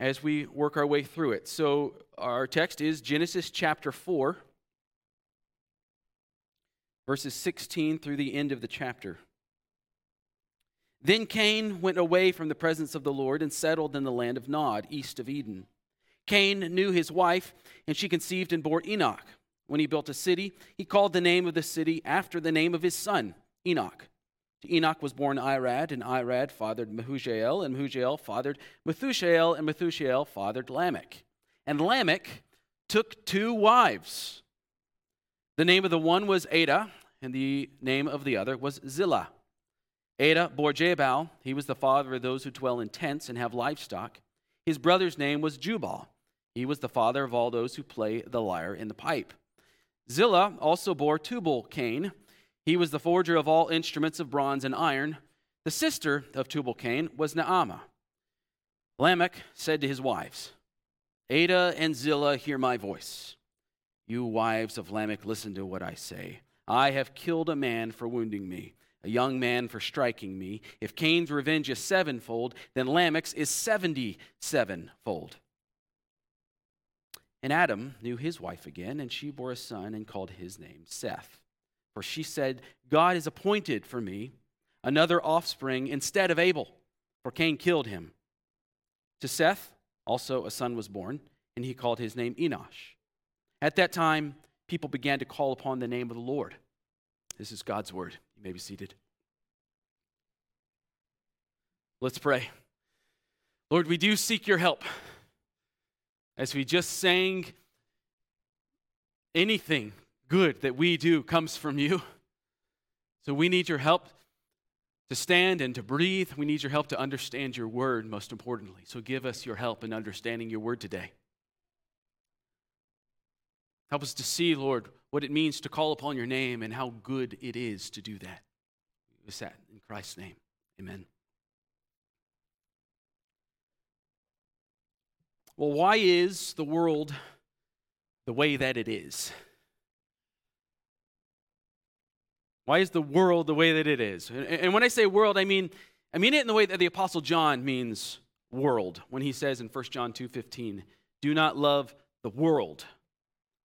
as we work our way through it. So, our text is Genesis chapter 4, verses 16 through the end of the chapter. Then Cain went away from the presence of the Lord and settled in the land of Nod, east of Eden. Cain knew his wife, and she conceived and bore Enoch. When he built a city, he called the name of the city after the name of his son, Enoch. Enoch was born Irad, and Irad fathered Mehujael, and Mehujael fathered Methushael, and Methushael fathered Lamech. And Lamech took two wives. The name of the one was Adah, and the name of the other was Zillah. Adah bore Jabal. He was the father of those who dwell in tents and have livestock. His brother's name was Jubal. He was the father of all those who play the lyre in the pipe. Zillah also bore Tubal Cain. He was the forger of all instruments of bronze and iron. The sister of Tubal Cain was Naamah. Lamech said to his wives, Adah and Zillah, hear my voice. You wives of Lamech, listen to what I say. I have killed a man for wounding me a young man for striking me. If Cain's revenge is sevenfold, then Lamech's is seventy sevenfold. And Adam knew his wife again, and she bore a son and called his name Seth. For she said, God has appointed for me another offspring instead of Abel, for Cain killed him. To Seth also a son was born, and he called his name Enosh. At that time, people began to call upon the name of the Lord. This is God's word. You may be seated. Let's pray. Lord, we do seek your help. As we just sang, anything good that we do comes from you. So we need your help to stand and to breathe. We need your help to understand your word, most importantly. So give us your help in understanding your word today. Help us to see, Lord, what it means to call upon your name and how good it is to do that. We that in Christ's name. Amen. Well, why is the world the way that it is? Why is the world the way that it is? And when I say world, I mean I mean it in the way that the apostle John means world when he says in 1 John 2:15, "Do not love the world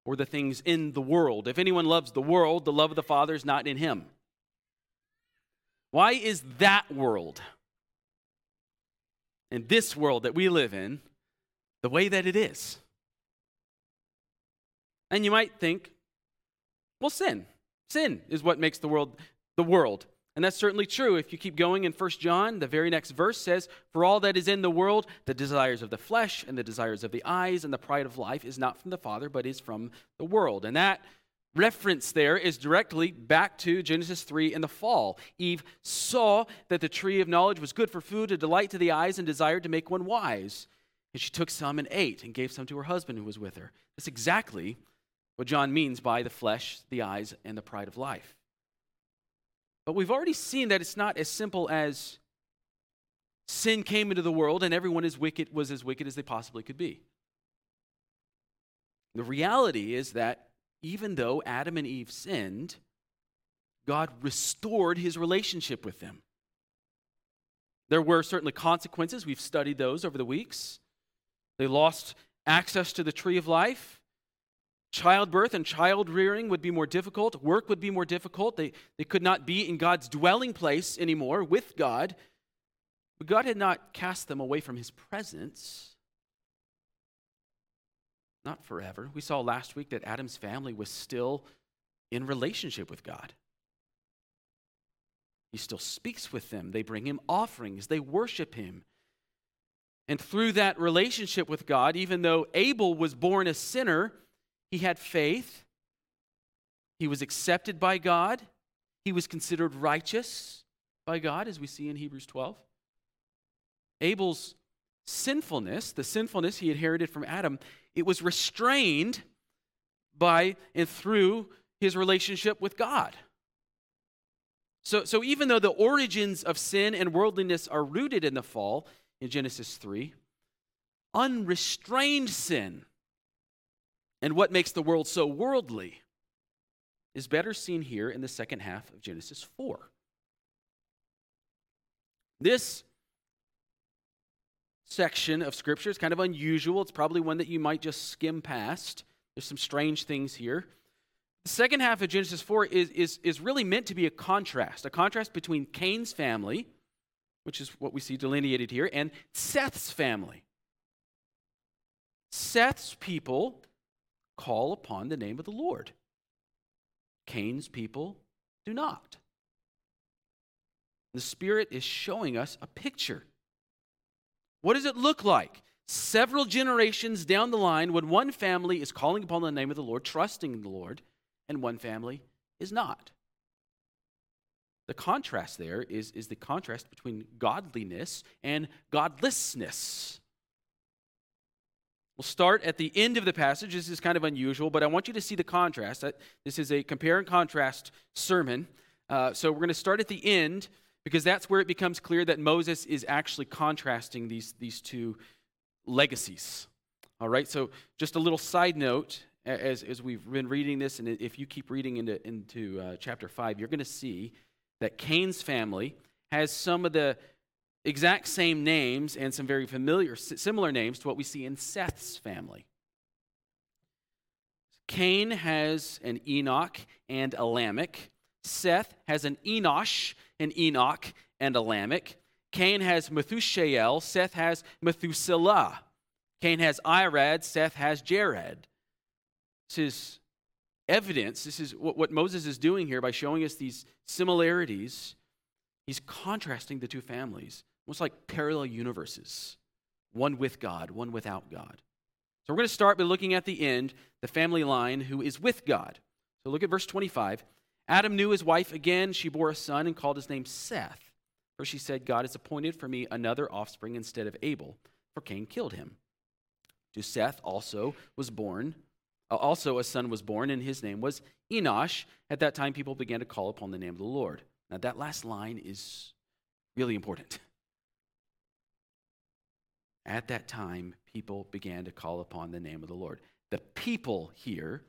or the things in the world. If anyone loves the world, the love of the Father is not in him. Why is that world and this world that we live in the way that it is? And you might think, well, sin. Sin is what makes the world the world. And that's certainly true. If you keep going in 1 John, the very next verse says, For all that is in the world, the desires of the flesh and the desires of the eyes and the pride of life is not from the Father, but is from the world. And that reference there is directly back to Genesis 3 in the fall. Eve saw that the tree of knowledge was good for food, a delight to the eyes, and desired to make one wise. And she took some and ate, and gave some to her husband who was with her. That's exactly what John means by the flesh, the eyes, and the pride of life. But we've already seen that it's not as simple as sin came into the world and everyone is wicked was as wicked as they possibly could be. The reality is that even though Adam and Eve sinned, God restored his relationship with them. There were certainly consequences. We've studied those over the weeks. They lost access to the tree of life. Childbirth and child rearing would be more difficult. Work would be more difficult. They, they could not be in God's dwelling place anymore with God. But God had not cast them away from his presence. Not forever. We saw last week that Adam's family was still in relationship with God. He still speaks with them. They bring him offerings, they worship him. And through that relationship with God, even though Abel was born a sinner, he had faith. He was accepted by God. He was considered righteous by God, as we see in Hebrews 12. Abel's sinfulness, the sinfulness he inherited from Adam, it was restrained by and through his relationship with God. So, so even though the origins of sin and worldliness are rooted in the fall in Genesis 3, unrestrained sin and what makes the world so worldly is better seen here in the second half of Genesis 4. This section of Scripture. is kind of unusual. It's probably one that you might just skim past. There's some strange things here. The second half of Genesis 4 is, is, is really meant to be a contrast, a contrast between Cain's family, which is what we see delineated here, and Seth's family. Seth's people call upon the name of the Lord. Cain's people do not. The Spirit is showing us a picture. What does it look like? Several generations down the line, when one family is calling upon the name of the Lord, trusting in the Lord, and one family is not. The contrast there is, is the contrast between godliness and godlessness. We'll start at the end of the passage. This is kind of unusual, but I want you to see the contrast. This is a compare and contrast sermon. Uh, so we're going to start at the end because that's where it becomes clear that Moses is actually contrasting these, these two legacies. All right, so just a little side note as, as we've been reading this, and if you keep reading into, into uh, chapter 5, you're going to see that Cain's family has some of the exact same names and some very familiar, similar names to what we see in Seth's family. Cain has an Enoch and a Lamech. Seth has an Enosh, an Enoch, and a Lamech. Cain has Methushael. Seth has Methuselah. Cain has Irad. Seth has Jared. This is evidence. This is what, what Moses is doing here by showing us these similarities. He's contrasting the two families, almost like parallel universes one with God, one without God. So we're going to start by looking at the end, the family line who is with God. So look at verse 25. Adam knew his wife again. She bore a son and called his name Seth. For she said, God has appointed for me another offspring instead of Abel, for Cain killed him. To Seth also was born uh, also, a son was born, and his name was Enosh. At that time, people began to call upon the name of the Lord. Now, that last line is really important. At that time, people began to call upon the name of the Lord. The people here,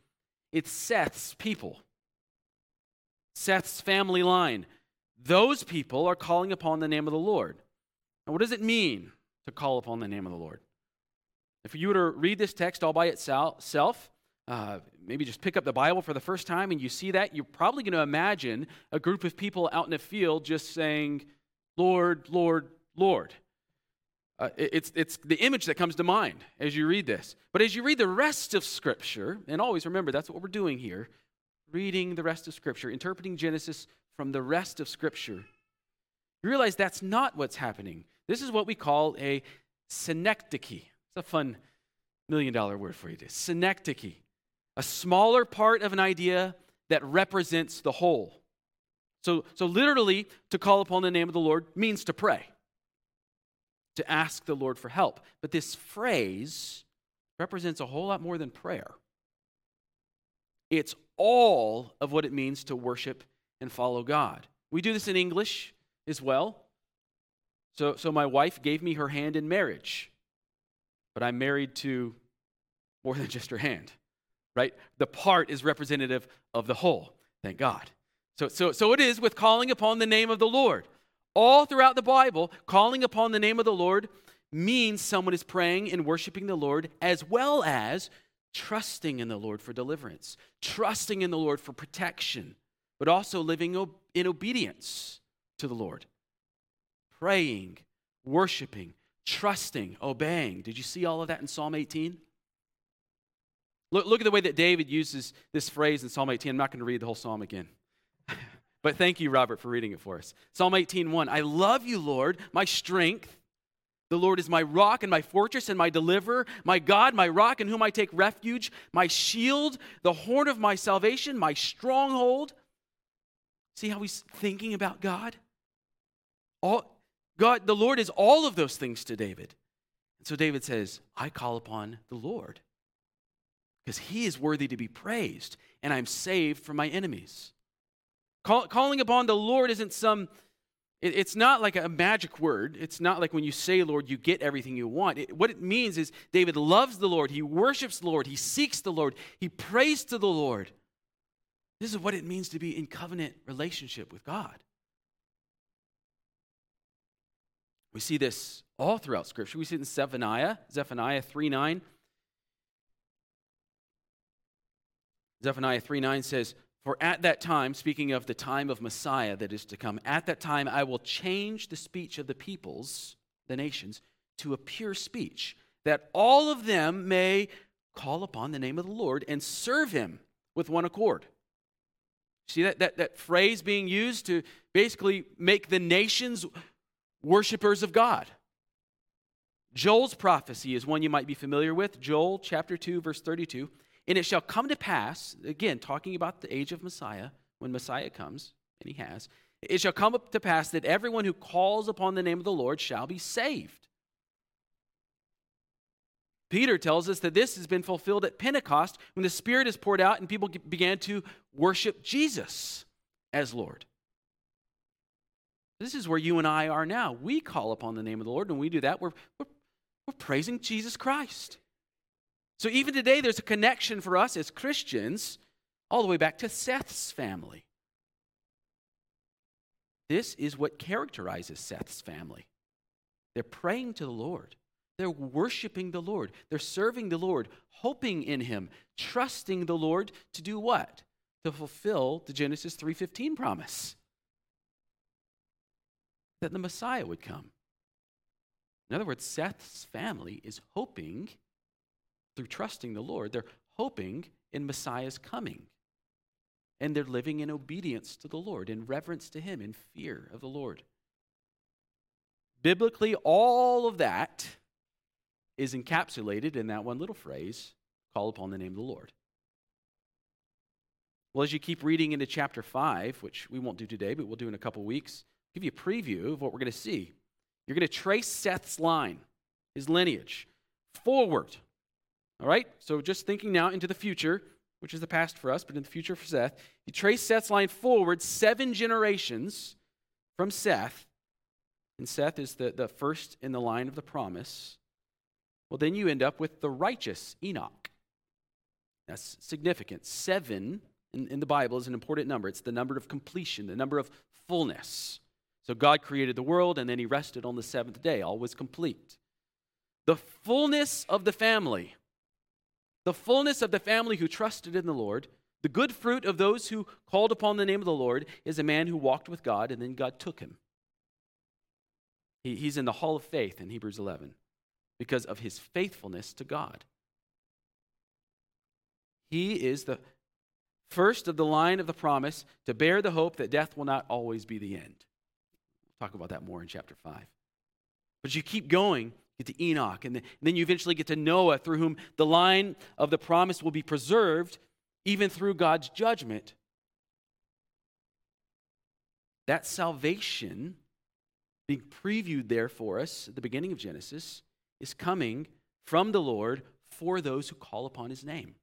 it's Seth's people, Seth's family line. Those people are calling upon the name of the Lord. Now, what does it mean to call upon the name of the Lord? If you were to read this text all by itself, uh, maybe just pick up the Bible for the first time and you see that, you're probably going to imagine a group of people out in a field just saying, Lord, Lord, Lord. Uh, it's, it's the image that comes to mind as you read this. But as you read the rest of Scripture, and always remember that's what we're doing here reading the rest of Scripture, interpreting Genesis from the rest of Scripture, you realize that's not what's happening. This is what we call a synecdoche. It's a fun million dollar word for you. To synecdoche a smaller part of an idea that represents the whole. So, so literally, to call upon the name of the Lord means to pray, to ask the Lord for help. But this phrase represents a whole lot more than prayer. It's all of what it means to worship and follow God. We do this in English as well. So, so my wife gave me her hand in marriage, but I'm married to more than just her hand right? The part is representative of the whole. Thank God. So, so, so it is with calling upon the name of the Lord. All throughout the Bible, calling upon the name of the Lord means someone is praying and worshiping the Lord as well as trusting in the Lord for deliverance, trusting in the Lord for protection, but also living in obedience to the Lord. Praying, worshiping, trusting, obeying. Did you see all of that in Psalm 18? Look, look at the way that David uses this phrase in Psalm 18. I'm not going to read the whole psalm again. but thank you, Robert, for reading it for us. Psalm 18:1. I love you, Lord, my strength. The Lord is my rock and my fortress and my deliverer, my God, my rock in whom I take refuge, my shield, the horn of my salvation, my stronghold. See how he's thinking about God? All, God, the Lord is all of those things to David. And so David says, I call upon the Lord because he is worthy to be praised, and I'm saved from my enemies. Call, calling upon the Lord isn't some, it, it's not like a magic word. It's not like when you say Lord, you get everything you want. It, what it means is David loves the Lord, he worships the Lord, he seeks the Lord, he prays to the Lord. This is what it means to be in covenant relationship with God. We see this all throughout Scripture. We see it in Zephaniah, Zephaniah 3 9. Zephaniah 3 9 says, For at that time, speaking of the time of Messiah that is to come, at that time I will change the speech of the peoples, the nations, to a pure speech, that all of them may call upon the name of the Lord and serve him with one accord. See that, that, that phrase being used to basically make the nations worshipers of God. Joel's prophecy is one you might be familiar with. Joel chapter 2, verse 32. And it shall come to pass, again, talking about the age of Messiah, when Messiah comes, and he has, it shall come to pass that everyone who calls upon the name of the Lord shall be saved. Peter tells us that this has been fulfilled at Pentecost when the Spirit is poured out and people began to worship Jesus as Lord. This is where you and I are now. We call upon the name of the Lord, and we do that, we're, we're, we're praising Jesus Christ. So even today, there's a connection for us as Christians all the way back to Seth's family. This is what characterizes Seth's family. They're praying to the Lord. They're worshiping the Lord. They're serving the Lord, hoping in him, trusting the Lord to do what? To fulfill the Genesis 3:15 promise. That the Messiah would come. In other words, Seth's family is hoping through trusting the Lord, they're hoping in Messiah's coming. And they're living in obedience to the Lord, in reverence to Him, in fear of the Lord. Biblically, all of that is encapsulated in that one little phrase call upon the name of the Lord. Well, as you keep reading into chapter 5, which we won't do today, but we'll do in a couple weeks, I'll give you a preview of what we're going to see. You're going to trace Seth's line, his lineage, forward all right? So just thinking now into the future, which is the past for us, but in the future for Seth, you trace Seth's line forward seven generations from Seth, and Seth is the, the first in the line of the promise. Well, then you end up with the righteous Enoch. That's significant. Seven in, in the Bible is an important number. It's the number of completion, the number of fullness. So God created the world and then he rested on the seventh day. All was complete. The fullness of the family the fullness of the family who trusted in the Lord, the good fruit of those who called upon the name of the Lord, is a man who walked with God and then God took him. He, he's in the hall of faith in Hebrews 11 because of his faithfulness to God. He is the first of the line of the promise to bear the hope that death will not always be the end. We'll talk about that more in chapter 5. But you keep going, get to Enoch, and then you eventually get to Noah, through whom the line of the promise will be preserved even through God's judgment. That salvation being previewed there for us at the beginning of Genesis is coming from the Lord for those who call upon his name.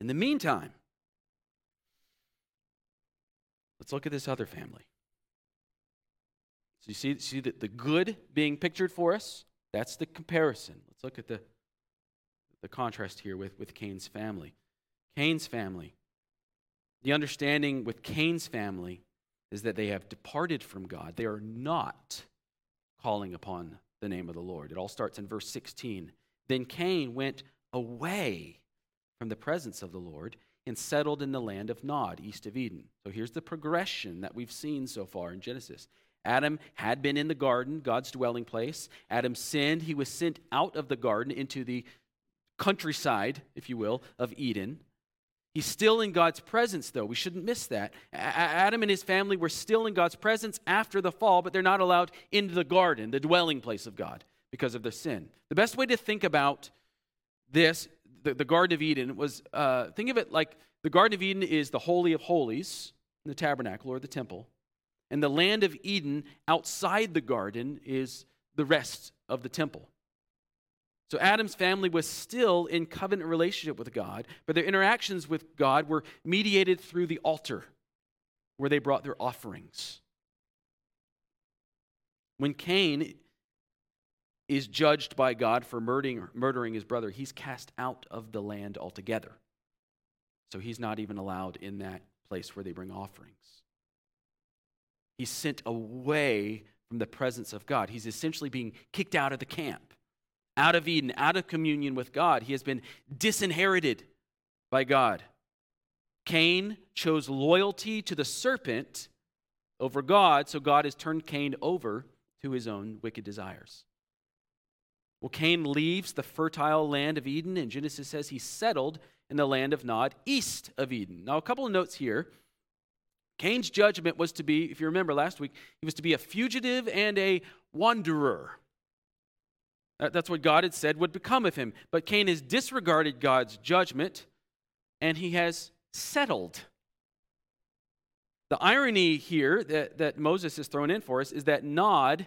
In the meantime, let's look at this other family. So you see, see the, the good being pictured for us? That's the comparison. Let's look at the, the contrast here with, with Cain's family. Cain's family. The understanding with Cain's family is that they have departed from God. They are not calling upon the name of the Lord. It all starts in verse 16. Then Cain went away from the presence of the Lord and settled in the land of Nod, east of Eden. So here's the progression that we've seen so far in Genesis. Adam had been in the garden, God's dwelling place. Adam sinned. He was sent out of the garden into the countryside, if you will, of Eden. He's still in God's presence, though. We shouldn't miss that. Adam and his family were still in God's presence after the fall, but they're not allowed into the garden, the dwelling place of God, because of their sin. The best way to think about this, the, the Garden of Eden, was uh, think of it like the Garden of Eden is the Holy of Holies, the tabernacle or the temple. And the land of Eden outside the garden is the rest of the temple. So Adam's family was still in covenant relationship with God, but their interactions with God were mediated through the altar where they brought their offerings. When Cain is judged by God for murdering, murdering his brother, he's cast out of the land altogether. So he's not even allowed in that place where they bring offerings. He's sent away from the presence of God. He's essentially being kicked out of the camp, out of Eden, out of communion with God. He has been disinherited by God. Cain chose loyalty to the serpent over God, so God has turned Cain over to his own wicked desires. Well, Cain leaves the fertile land of Eden, and Genesis says he settled in the land of Nod, east of Eden. Now, a couple of notes here. Cain's judgment was to be, if you remember last week, he was to be a fugitive and a wanderer. That's what God had said would become of him. But Cain has disregarded God's judgment, and he has settled. The irony here that, that Moses has thrown in for us is that Nod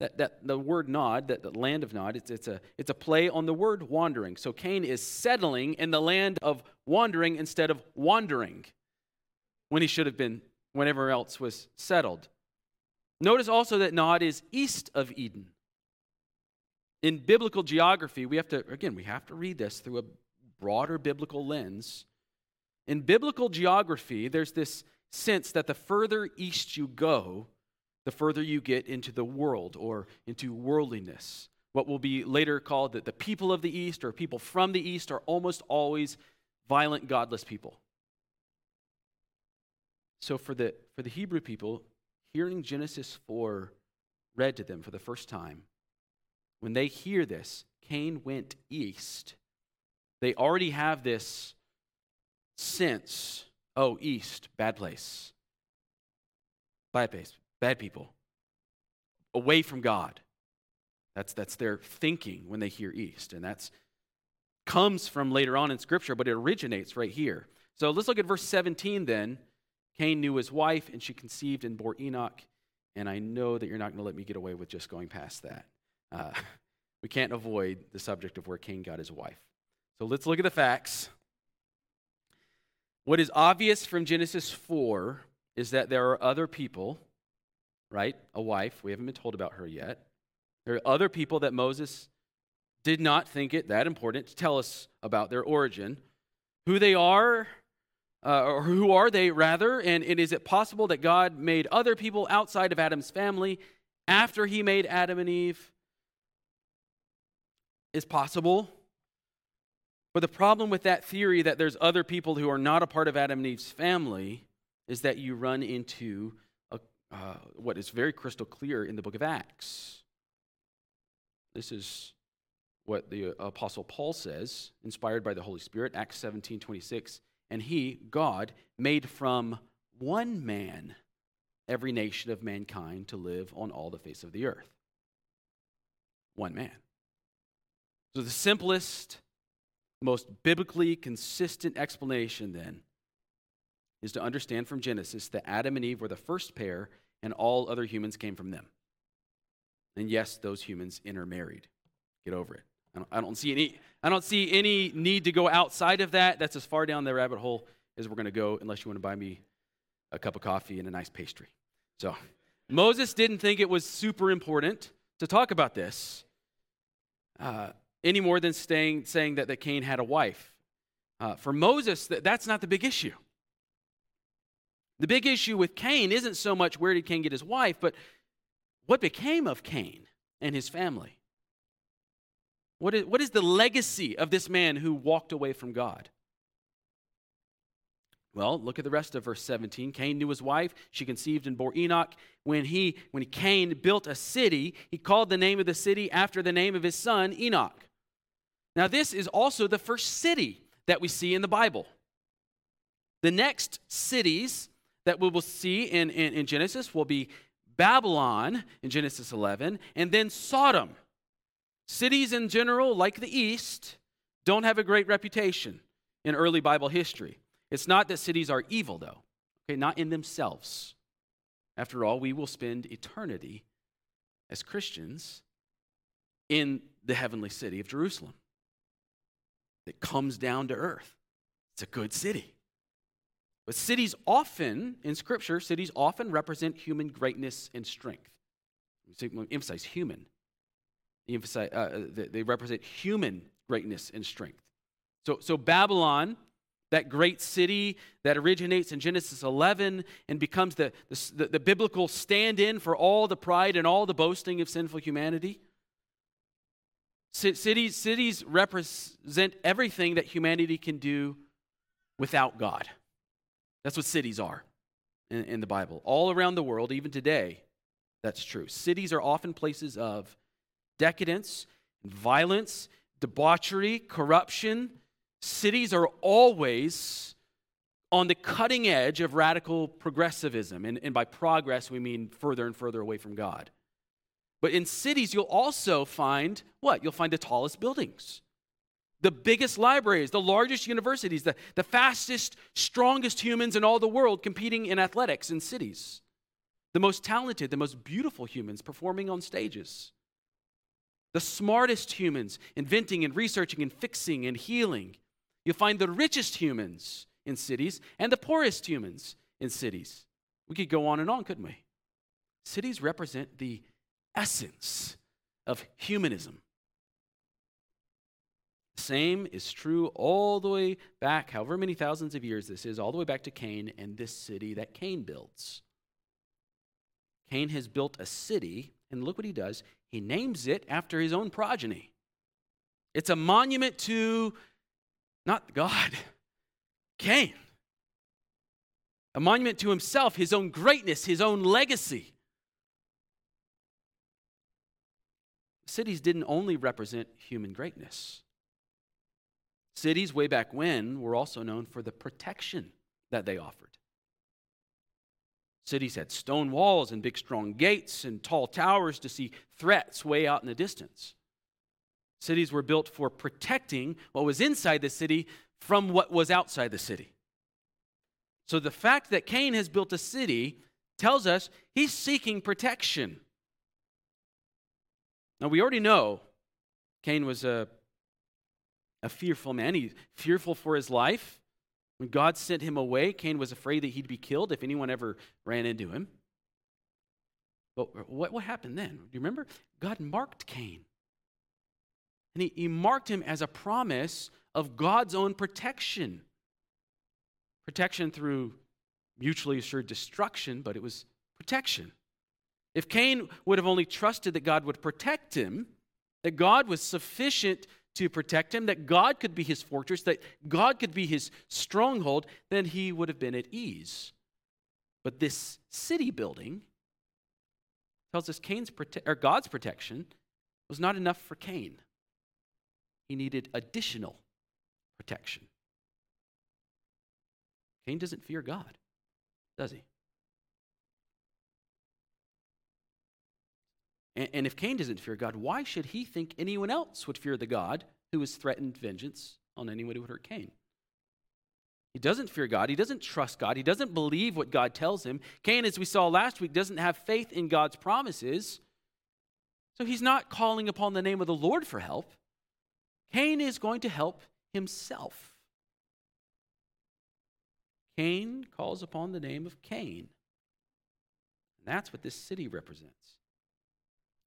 that, that the word Nod, that the land of Nod, it's, it's, a, it's a play on the word wandering. So Cain is settling in the land of wandering instead of wandering when he should have been whenever else was settled. Notice also that Nod is east of Eden. In biblical geography, we have to, again, we have to read this through a broader biblical lens. In biblical geography, there's this sense that the further east you go, the further you get into the world or into worldliness. What will be later called that the people of the East or people from the East are almost always violent, godless people. So for the, for the Hebrew people, hearing Genesis 4 read to them for the first time, when they hear this, Cain went east, they already have this sense oh, east, bad place. Bad place, bad people, away from God. That's, that's their thinking when they hear east. And that's comes from later on in Scripture, but it originates right here. So let's look at verse 17 then. Cain knew his wife, and she conceived and bore Enoch. And I know that you're not going to let me get away with just going past that. Uh, we can't avoid the subject of where Cain got his wife. So let's look at the facts. What is obvious from Genesis 4 is that there are other people right? A wife. We haven't been told about her yet. There are other people that Moses did not think it that important to tell us about their origin, who they are, uh, or who are they rather, and, and is it possible that God made other people outside of Adam's family after he made Adam and Eve? Is possible. But the problem with that theory that there's other people who are not a part of Adam and Eve's family is that you run into uh, what is very crystal clear in the book of Acts. This is what the Apostle Paul says, inspired by the Holy Spirit, Acts 17 26. And he, God, made from one man every nation of mankind to live on all the face of the earth. One man. So, the simplest, most biblically consistent explanation then is to understand from Genesis that Adam and Eve were the first pair and all other humans came from them. And yes, those humans intermarried. Get over it. I don't, I don't, see any I don't see any need to go outside of that. That's as far down the rabbit hole as we're going to go unless you want to buy me a cup of coffee and a nice pastry. So, Moses didn't think it was super important to talk about this uh, any more than staying, saying that, that Cain had a wife. Uh, for Moses, that, that's not the big issue. The big issue with Cain isn't so much where did Cain get his wife, but what became of Cain and his family? What is, what is the legacy of this man who walked away from God? Well, look at the rest of verse 17. Cain knew his wife. She conceived and bore Enoch. When he, when Cain built a city, he called the name of the city after the name of his son, Enoch. Now, this is also the first city that we see in the Bible. The next cities that we will see in, in, in Genesis will be Babylon in Genesis 11, and then Sodom. Cities in general, like the East, don't have a great reputation in early Bible history. It's not that cities are evil, though, okay, not in themselves. After all, we will spend eternity as Christians in the heavenly city of Jerusalem that comes down to earth. It's a good city. But cities often, in Scripture, cities often represent human greatness and strength. So emphasize human. They, emphasize, uh, they represent human greatness and strength. So, so Babylon that great city that originates in Genesis 11 and becomes the, the, the biblical stand in for all the pride and all the boasting of sinful humanity. Cities, cities represent everything that humanity can do without God. That's what cities are in, in the Bible. All around the world, even today, that's true. Cities are often places of decadence, violence, debauchery, corruption, cities are always on the cutting edge of radical progressivism. And, and by progress, we mean further and further away from God. But in cities, you'll also find what? You'll find the tallest buildings, the biggest libraries, the largest universities, the, the fastest, strongest humans in all the world competing in athletics in cities, the most talented, the most beautiful humans performing on stages, the smartest humans inventing and researching and fixing and healing You'll find the richest humans in cities and the poorest humans in cities. We could go on and on, couldn't we? Cities represent the essence of humanism. The same is true all the way back, however many thousands of years this is, all the way back to Cain and this city that Cain builds. Cain has built a city, and look what he does. He names it after his own progeny. It's a monument to not God, Cain. A monument to himself, his own greatness, his own legacy. Cities didn't only represent human greatness. Cities, way back when, were also known for the protection that they offered. Cities had stone walls and big, strong gates and tall towers to see threats way out in the distance. Cities were built for protecting what was inside the city from what was outside the city. So the fact that Cain has built a city tells us he's seeking protection. Now, we already know Cain was a, a fearful man. He's fearful for his life. When God sent him away, Cain was afraid that he'd be killed if anyone ever ran into him. But what, what happened then? Do you remember? God marked Cain. And he, he marked him as a promise of God's own protection. Protection through mutually assured destruction, but it was protection. If Cain would have only trusted that God would protect him, that God was sufficient to protect him, that God could be his fortress, that God could be his stronghold, then he would have been at ease. But this city building tells us Cain's prote- or God's protection was not enough for Cain he needed additional protection. Cain doesn't fear God, does he? And, and if Cain doesn't fear God, why should he think anyone else would fear the God who has threatened vengeance on anyone who would hurt Cain? He doesn't fear God. He doesn't trust God. He doesn't believe what God tells him. Cain, as we saw last week, doesn't have faith in God's promises. So he's not calling upon the name of the Lord for help. Cain is going to help himself. Cain calls upon the name of Cain. And that's what this city represents.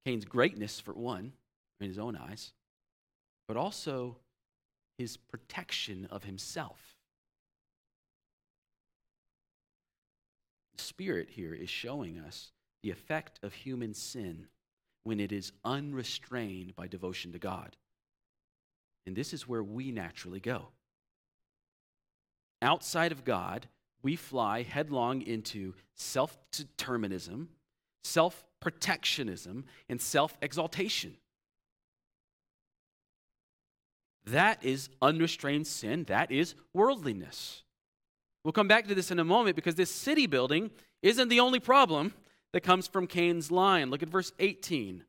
Cain's greatness, for one, in his own eyes, but also his protection of himself. The Spirit here is showing us the effect of human sin when it is unrestrained by devotion to God. And this is where we naturally go. Outside of God, we fly headlong into self determinism, self protectionism, and self exaltation. That is unrestrained sin. That is worldliness. We'll come back to this in a moment because this city building isn't the only problem that comes from Cain's line. Look at verse 18.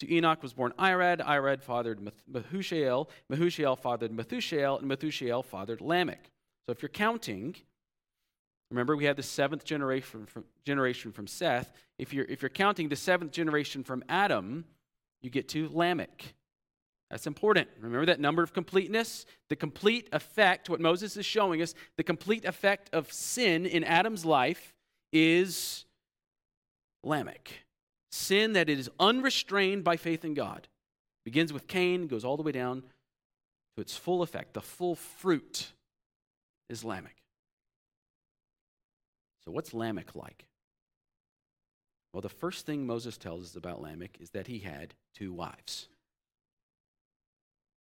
To Enoch was born Irad. Irad fathered Methushael. Methushael fathered Methushael, and Methushael fathered Lamech. So if you're counting, remember we had the seventh generation from, generation from Seth. If you're, if you're counting the seventh generation from Adam, you get to Lamech. That's important. Remember that number of completeness? The complete effect, what Moses is showing us, the complete effect of sin in Adam's life is Lamech. Sin that is unrestrained by faith in God. Begins with Cain, goes all the way down to its full effect, the full fruit is Lamech. So, what's Lamech like? Well, the first thing Moses tells us about Lamech is that he had two wives.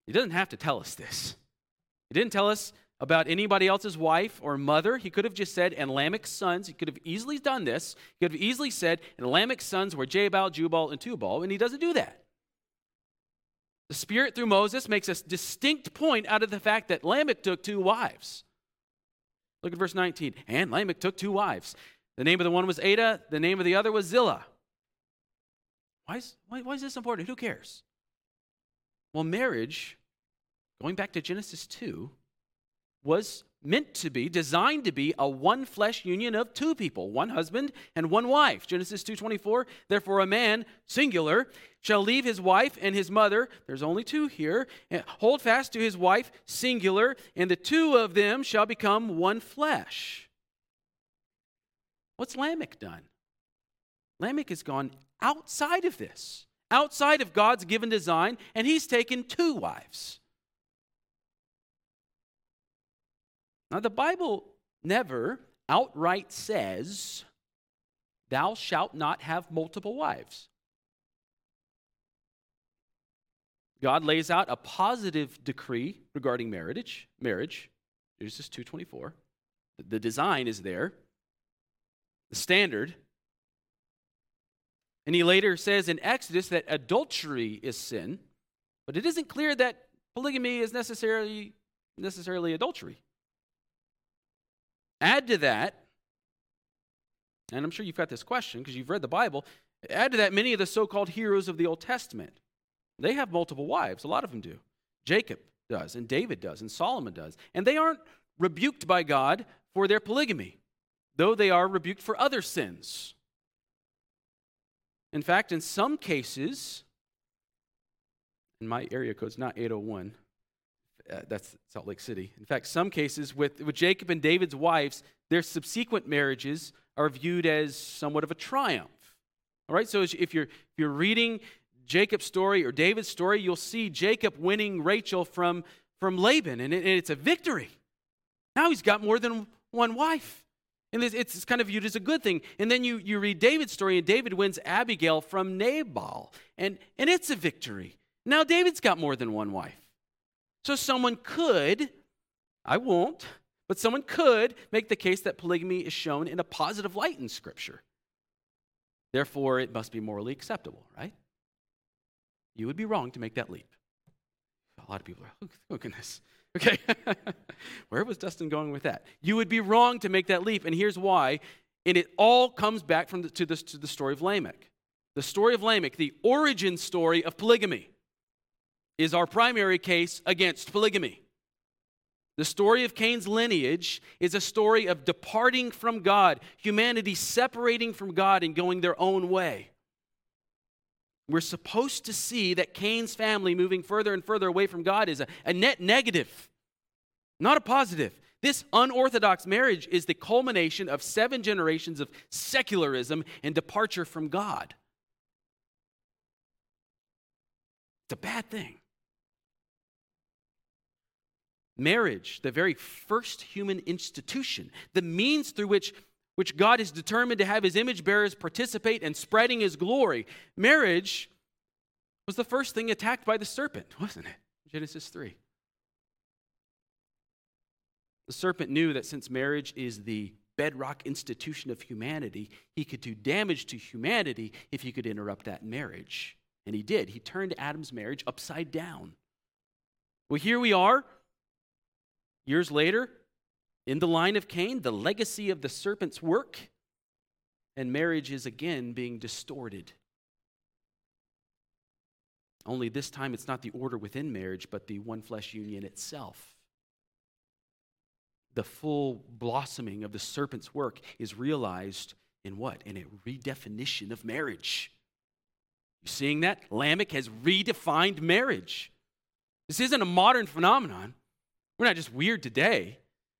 He doesn't have to tell us this. He didn't tell us about anybody else's wife or mother. He could have just said, and Lamech's sons. He could have easily done this. He could have easily said, and Lamech's sons were Jabal, Jubal, and Tubal, and he doesn't do that. The Spirit, through Moses, makes a distinct point out of the fact that Lamech took two wives. Look at verse 19. And Lamech took two wives. The name of the one was Adah, the name of the other was Zillah. Why is, why, why is this important? Who cares? Well, marriage, going back to Genesis 2, was meant to be designed to be a one flesh union of two people one husband and one wife. Genesis 2.24 therefore a man singular shall leave his wife and his mother there's only two here hold fast to his wife singular and the two of them shall become one flesh. What's lamech done? Lamech has gone outside of this outside of god's given design and he's taken two wives Now, the Bible never outright says, Thou shalt not have multiple wives. God lays out a positive decree regarding marriage, marriage, Genesis 2:24. The design is there. The standard. And he later says in Exodus that adultery is sin, but it isn't clear that polygamy is necessarily necessarily adultery. Add to that, and I'm sure you've got this question because you've read the Bible, add to that many of the so called heroes of the Old Testament. They have multiple wives, a lot of them do. Jacob does, and David does, and Solomon does. And they aren't rebuked by God for their polygamy, though they are rebuked for other sins. In fact, in some cases, and my area code's not 801, uh, that's Salt Lake City. In fact, some cases with, with Jacob and David's wives, their subsequent marriages are viewed as somewhat of a triumph. All right, so if you're, if you're reading Jacob's story or David's story, you'll see Jacob winning Rachel from, from Laban, and, it, and it's a victory. Now he's got more than one wife. And it's, it's kind of viewed as a good thing. And then you, you read David's story, and David wins Abigail from Nabal, and, and it's a victory. Now David's got more than one wife. So someone could, I won't, but someone could make the case that polygamy is shown in a positive light in Scripture. Therefore, it must be morally acceptable, right? You would be wrong to make that leap. A lot of people are, oh, oh goodness. Okay. Where was Dustin going with that? You would be wrong to make that leap, and here's why. And it all comes back from the, to, this, to the story of Lamech. The story of Lamech, the origin story of polygamy is our primary case against polygamy. The story of Cain's lineage is a story of departing from God, humanity separating from God and going their own way. We're supposed to see that Cain's family moving further and further away from God is a, a net negative, not a positive. This unorthodox marriage is the culmination of seven generations of secularism and departure from God. It's a bad thing. Marriage, the very first human institution, the means through which, which God is determined to have his image bearers participate in spreading his glory. Marriage was the first thing attacked by the serpent, wasn't it? Genesis 3. The serpent knew that since marriage is the bedrock institution of humanity, he could do damage to humanity if he could interrupt that marriage. And he did. He turned Adam's marriage upside down. Well, here we are, Years later, in the line of Cain, the legacy of the serpent's work, and marriage is again being distorted. Only this time it's not the order within marriage, but the one flesh union itself. The full blossoming of the serpent's work is realized in what? In a redefinition of marriage. You seeing that? Lamech has redefined marriage. This isn't a modern phenomenon. We're not just weird today.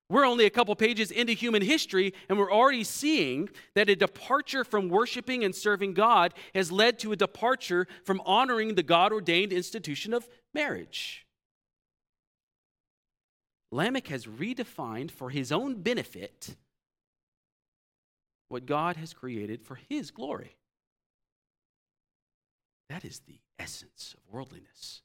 We're only a couple pages into human history, and we're already seeing that a departure from worshiping and serving God has led to a departure from honoring the God ordained institution of marriage. Lamech has redefined for his own benefit what God has created for his glory. That is the essence of worldliness.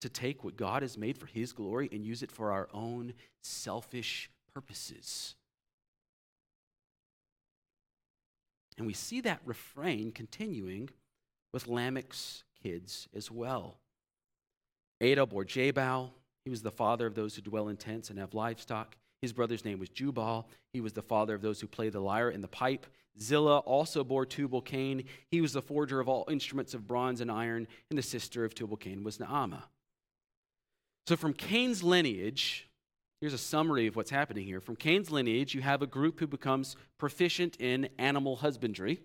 To take what God has made for his glory and use it for our own selfish purposes. And we see that refrain continuing with Lamech's kids as well. Adah bore Jabal. He was the father of those who dwell in tents and have livestock. His brother's name was Jubal. He was the father of those who play the lyre and the pipe. Zillah also bore Tubal Cain. He was the forger of all instruments of bronze and iron, and the sister of Tubal Cain was Naamah. So, from Cain's lineage, here's a summary of what's happening here. From Cain's lineage, you have a group who becomes proficient in animal husbandry,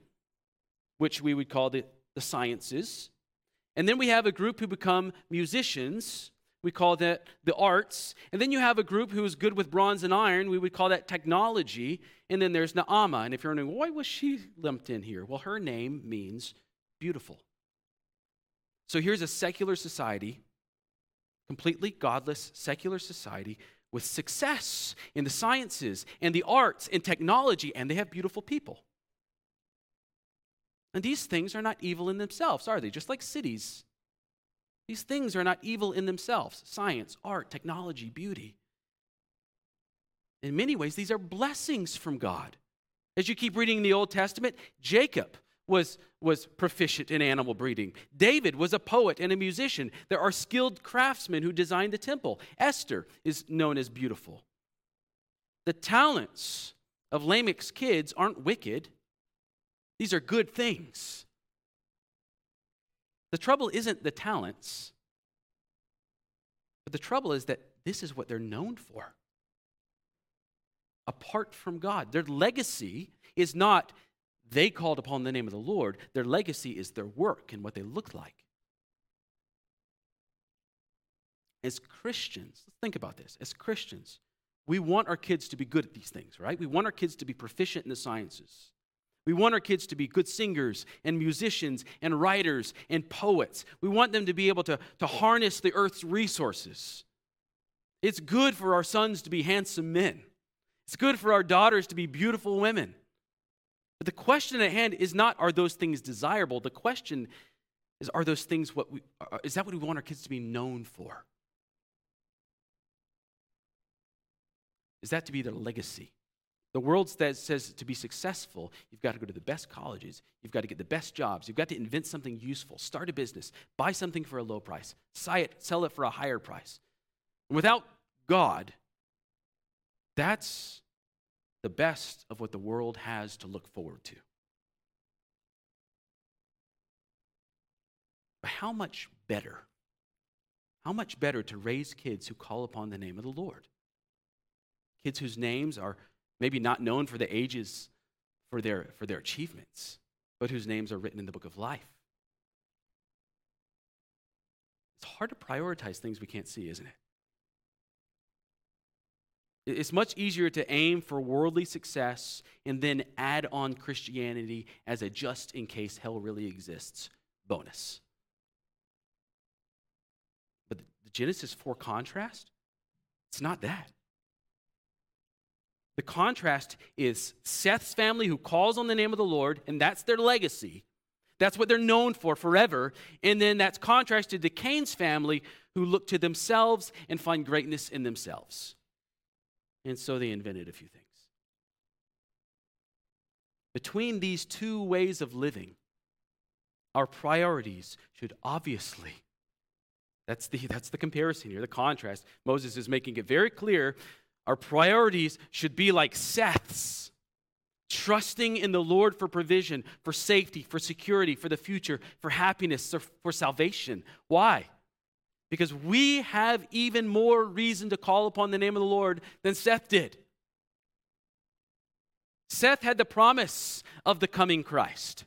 which we would call the, the sciences. And then we have a group who become musicians. We call that the arts. And then you have a group who is good with bronze and iron. We would call that technology. And then there's Naamah. And if you're wondering, why was she lumped in here? Well, her name means beautiful. So here's a secular society, completely godless secular society with success in the sciences and the arts and technology, and they have beautiful people. And these things are not evil in themselves, are they? Just like cities. These things are not evil in themselves science, art, technology, beauty. In many ways, these are blessings from God. As you keep reading in the Old Testament, Jacob was, was proficient in animal breeding. David was a poet and a musician. There are skilled craftsmen who designed the temple. Esther is known as beautiful. The talents of Lamech's kids aren't wicked, these are good things. The trouble isn't the talents, but the trouble is that this is what they're known for. Apart from God, their legacy is not they called upon the name of the Lord, their legacy is their work and what they look like. As Christians, let's think about this. As Christians, we want our kids to be good at these things, right? We want our kids to be proficient in the sciences. We want our kids to be good singers and musicians and writers and poets. We want them to be able to, to harness the earth's resources. It's good for our sons to be handsome men, it's good for our daughters to be beautiful women. But the question at hand is not are those things desirable? The question is are those things what we uh, is that what we want our kids to be known for? Is that to be their legacy? The world says to be successful, you've got to go to the best colleges, you've got to get the best jobs, you've got to invent something useful, start a business, buy something for a low price, sell it, sell it for a higher price. Without God, that's the best of what the world has to look forward to. But how much better? How much better to raise kids who call upon the name of the Lord? Kids whose names are maybe not known for the ages for their, for their achievements, but whose names are written in the book of life. It's hard to prioritize things we can't see, isn't it? It's much easier to aim for worldly success and then add on Christianity as a just in case hell really exists bonus. But the Genesis 4 contrast, it's not that. The contrast is Seth's family who calls on the name of the Lord, and that's their legacy. That's what they're known for forever. And then that's contrasted to Cain's family who look to themselves and find greatness in themselves. And so they invented a few things. Between these two ways of living, our priorities should obviously that's the, that's the comparison here, the contrast. Moses is making it very clear our priorities should be like Seth's trusting in the Lord for provision, for safety, for security, for the future, for happiness, for salvation. Why? Because we have even more reason to call upon the name of the Lord than Seth did. Seth had the promise of the coming Christ.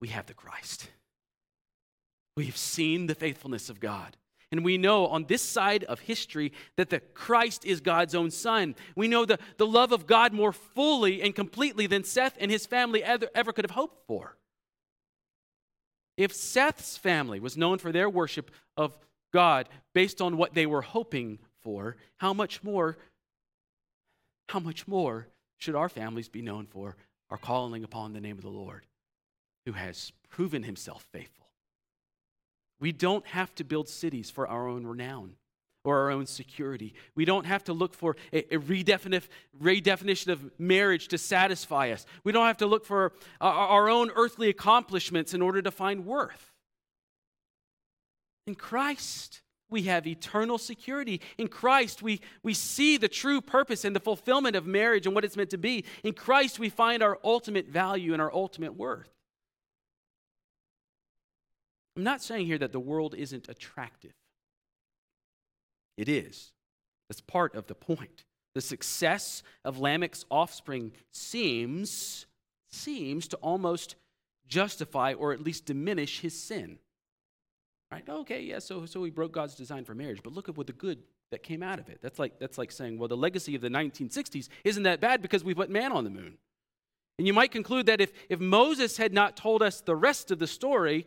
We have the Christ. We've seen the faithfulness of God. And we know on this side of history that the Christ is God's own son. We know the, the love of God more fully and completely than Seth and his family ever, ever could have hoped for. If Seth's family was known for their worship of God based on what they were hoping for, how much more, how much more should our families be known for our calling upon the name of the Lord, who has proven himself faithful? We don't have to build cities for our own renown or our own security. We don't have to look for a, a redefinition of marriage to satisfy us. We don't have to look for our, our own earthly accomplishments in order to find worth. In Christ, we have eternal security. In Christ, we, we see the true purpose and the fulfillment of marriage and what it's meant to be. In Christ, we find our ultimate value and our ultimate worth. I'm not saying here that the world isn't attractive. It is. That's part of the point. The success of Lamech's offspring seems seems to almost justify or at least diminish his sin. Right? Okay, yeah, so so he broke God's design for marriage, but look at what the good that came out of it. That's like that's like saying, well, the legacy of the 1960s isn't that bad because we put man on the moon. And you might conclude that if, if Moses had not told us the rest of the story,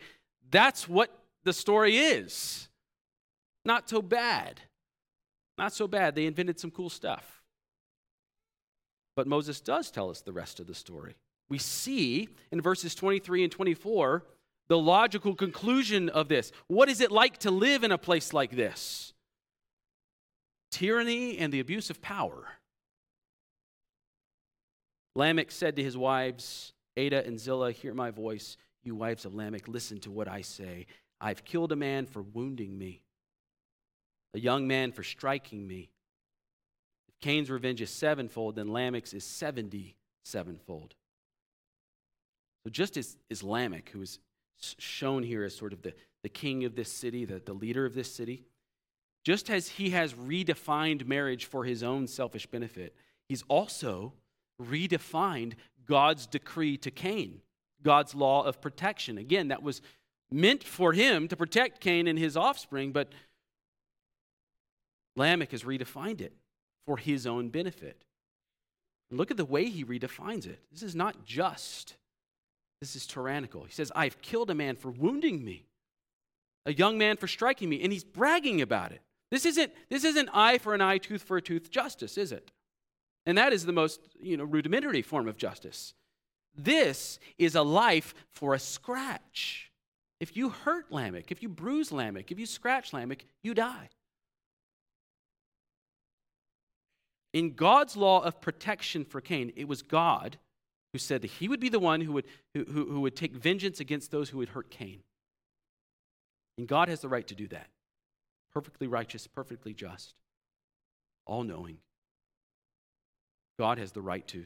that's what the story is. Not so bad. Not so bad. They invented some cool stuff. But Moses does tell us the rest of the story. We see in verses 23 and 24 the logical conclusion of this. What is it like to live in a place like this? Tyranny and the abuse of power. Lamech said to his wives, Adah and Zillah, Hear my voice, you wives of Lamech, listen to what I say. I've killed a man for wounding me a young man for striking me. If Cain's revenge is sevenfold, then Lamech's is seventy sevenfold. So just as, as Lamech, who is shown here as sort of the, the king of this city, the, the leader of this city, just as he has redefined marriage for his own selfish benefit, he's also redefined God's decree to Cain, God's law of protection. Again, that was meant for him to protect Cain and his offspring, but Lamech has redefined it for his own benefit. And look at the way he redefines it. This is not just, this is tyrannical. He says, I've killed a man for wounding me, a young man for striking me, and he's bragging about it. This isn't, this isn't eye for an eye, tooth for a tooth justice, is it? And that is the most you know, rudimentary form of justice. This is a life for a scratch. If you hurt Lamech, if you bruise Lamech, if you scratch Lamech, you die. In God's law of protection for Cain, it was God who said that he would be the one who would, who, who, would take vengeance against those who would hurt Cain. And God has the right to do that. Perfectly righteous, perfectly just, all knowing. God has the right to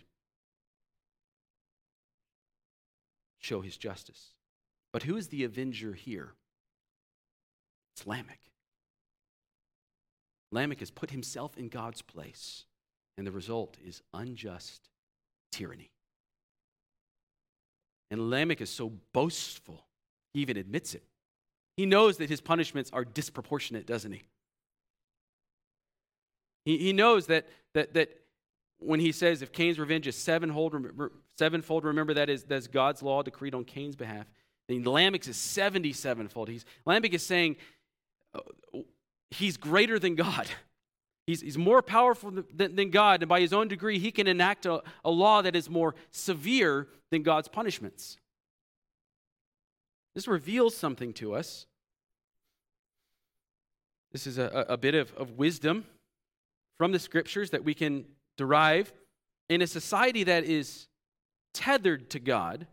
show his justice. But who is the avenger here? It's Lamech. Lamech has put himself in God's place. And the result is unjust tyranny. And Lamech is so boastful, he even admits it. He knows that his punishments are disproportionate, doesn't he? He, he knows that, that, that when he says, if Cain's revenge is sevenfold, remember, sevenfold, remember that is that's God's law decreed on Cain's behalf. Then Lamech is 77fold. He's, Lamech is saying uh, he's greater than God. He's, he's more powerful than, than God, and by his own degree, he can enact a, a law that is more severe than God's punishments. This reveals something to us. This is a, a bit of, of wisdom from the scriptures that we can derive in a society that is tethered to God,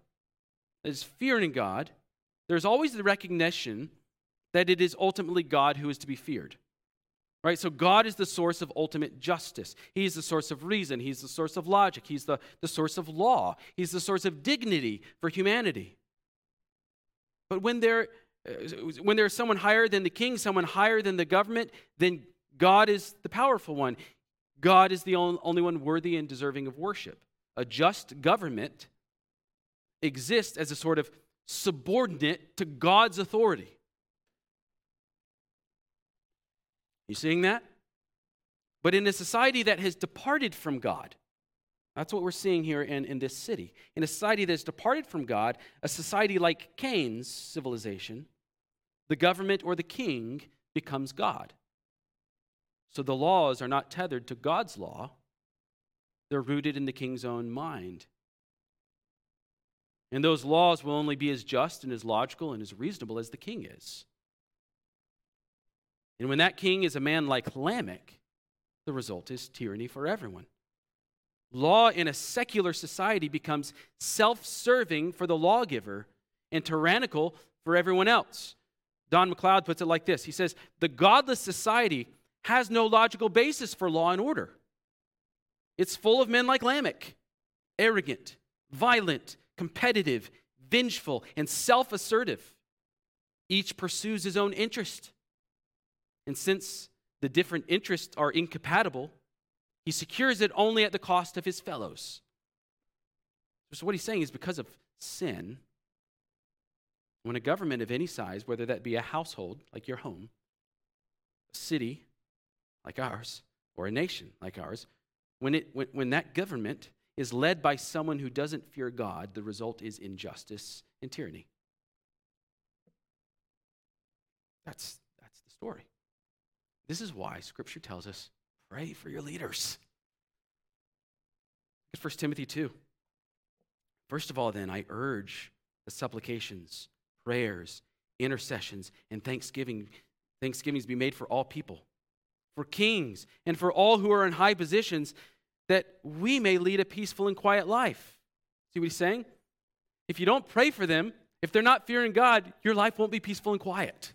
that is fearing God. There's always the recognition that it is ultimately God who is to be feared. Right? So God is the source of ultimate justice. He's the source of reason. He's the source of logic. He's the, the source of law. He's the source of dignity for humanity. But when there, uh, when there's someone higher than the king, someone higher than the government, then God is the powerful one. God is the only one worthy and deserving of worship. A just government exists as a sort of subordinate to God's authority. You seeing that? But in a society that has departed from God, that's what we're seeing here in, in this city. In a society that has departed from God, a society like Cain's civilization, the government or the king becomes God. So the laws are not tethered to God's law, they're rooted in the king's own mind. And those laws will only be as just and as logical and as reasonable as the king is. And when that king is a man like Lamech, the result is tyranny for everyone. Law in a secular society becomes self serving for the lawgiver and tyrannical for everyone else. Don McLeod puts it like this He says, The godless society has no logical basis for law and order. It's full of men like Lamech, arrogant, violent, competitive, vengeful, and self assertive. Each pursues his own interest. And since the different interests are incompatible, he secures it only at the cost of his fellows. So, what he's saying is because of sin, when a government of any size, whether that be a household like your home, a city like ours, or a nation like ours, when, it, when, when that government is led by someone who doesn't fear God, the result is injustice and tyranny. That's, that's the story. This is why Scripture tells us pray for your leaders. Look at 1 Timothy 2. First of all, then, I urge the supplications, prayers, intercessions, and thanksgiving, thanksgivings be made for all people, for kings, and for all who are in high positions, that we may lead a peaceful and quiet life. See what he's saying? If you don't pray for them, if they're not fearing God, your life won't be peaceful and quiet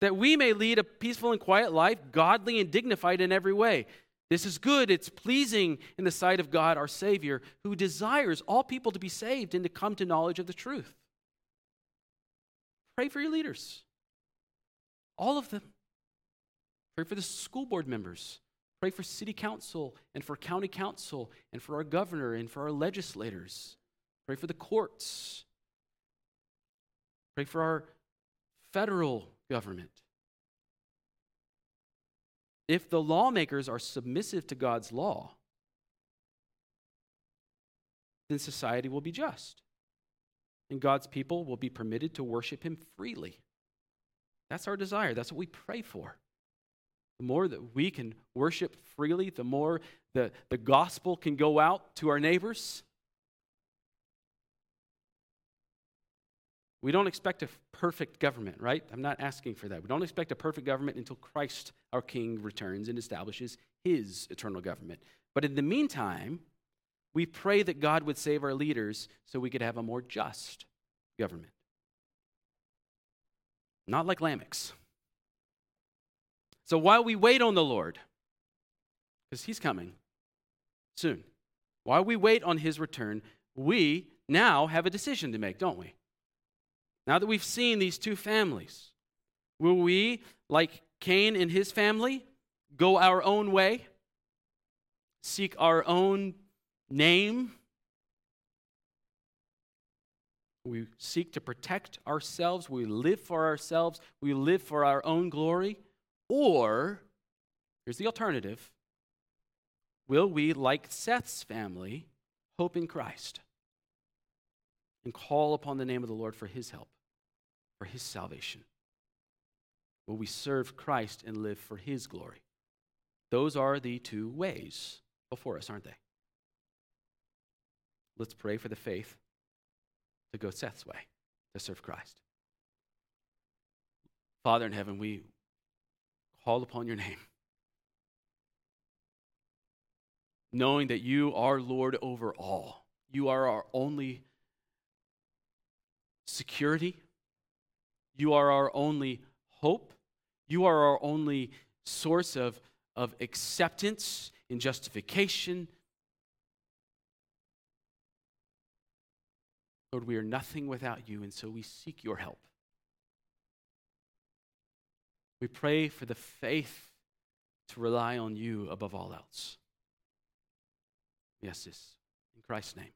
that we may lead a peaceful and quiet life, godly and dignified in every way. This is good. It's pleasing in the sight of God, our Savior, who desires all people to be saved and to come to knowledge of the truth. Pray for your leaders, all of them. Pray for the school board members. Pray for city council and for county council and for our governor and for our legislators. Pray for the courts. Pray for our federal government. If the lawmakers are submissive to God's law, then society will be just. And God's people will be permitted to worship Him freely. That's our desire. That's what we pray for. The more that we can worship freely, the more the, the gospel can go out to our neighbors, We don't expect a perfect government, right? I'm not asking for that. We don't expect a perfect government until Christ, our King, returns and establishes his eternal government. But in the meantime, we pray that God would save our leaders so we could have a more just government. Not like Lamech's. So while we wait on the Lord, because he's coming soon, while we wait on his return, we now have a decision to make, don't we? Now that we've seen these two families, will we, like Cain and his family, go our own way, seek our own name? We seek to protect ourselves, we live for ourselves, we live for our own glory? Or, here's the alternative will we, like Seth's family, hope in Christ and call upon the name of the Lord for his help? For his salvation? Will we serve Christ and live for his glory? Those are the two ways before us, aren't they? Let's pray for the faith to go Seth's way, to serve Christ. Father in heaven, we call upon your name, knowing that you are Lord over all. You are our only security. You are our only hope. You are our only source of, of acceptance and justification. Lord, we are nothing without you, and so we seek your help. We pray for the faith to rely on you above all else. Yes, this. In Christ's name.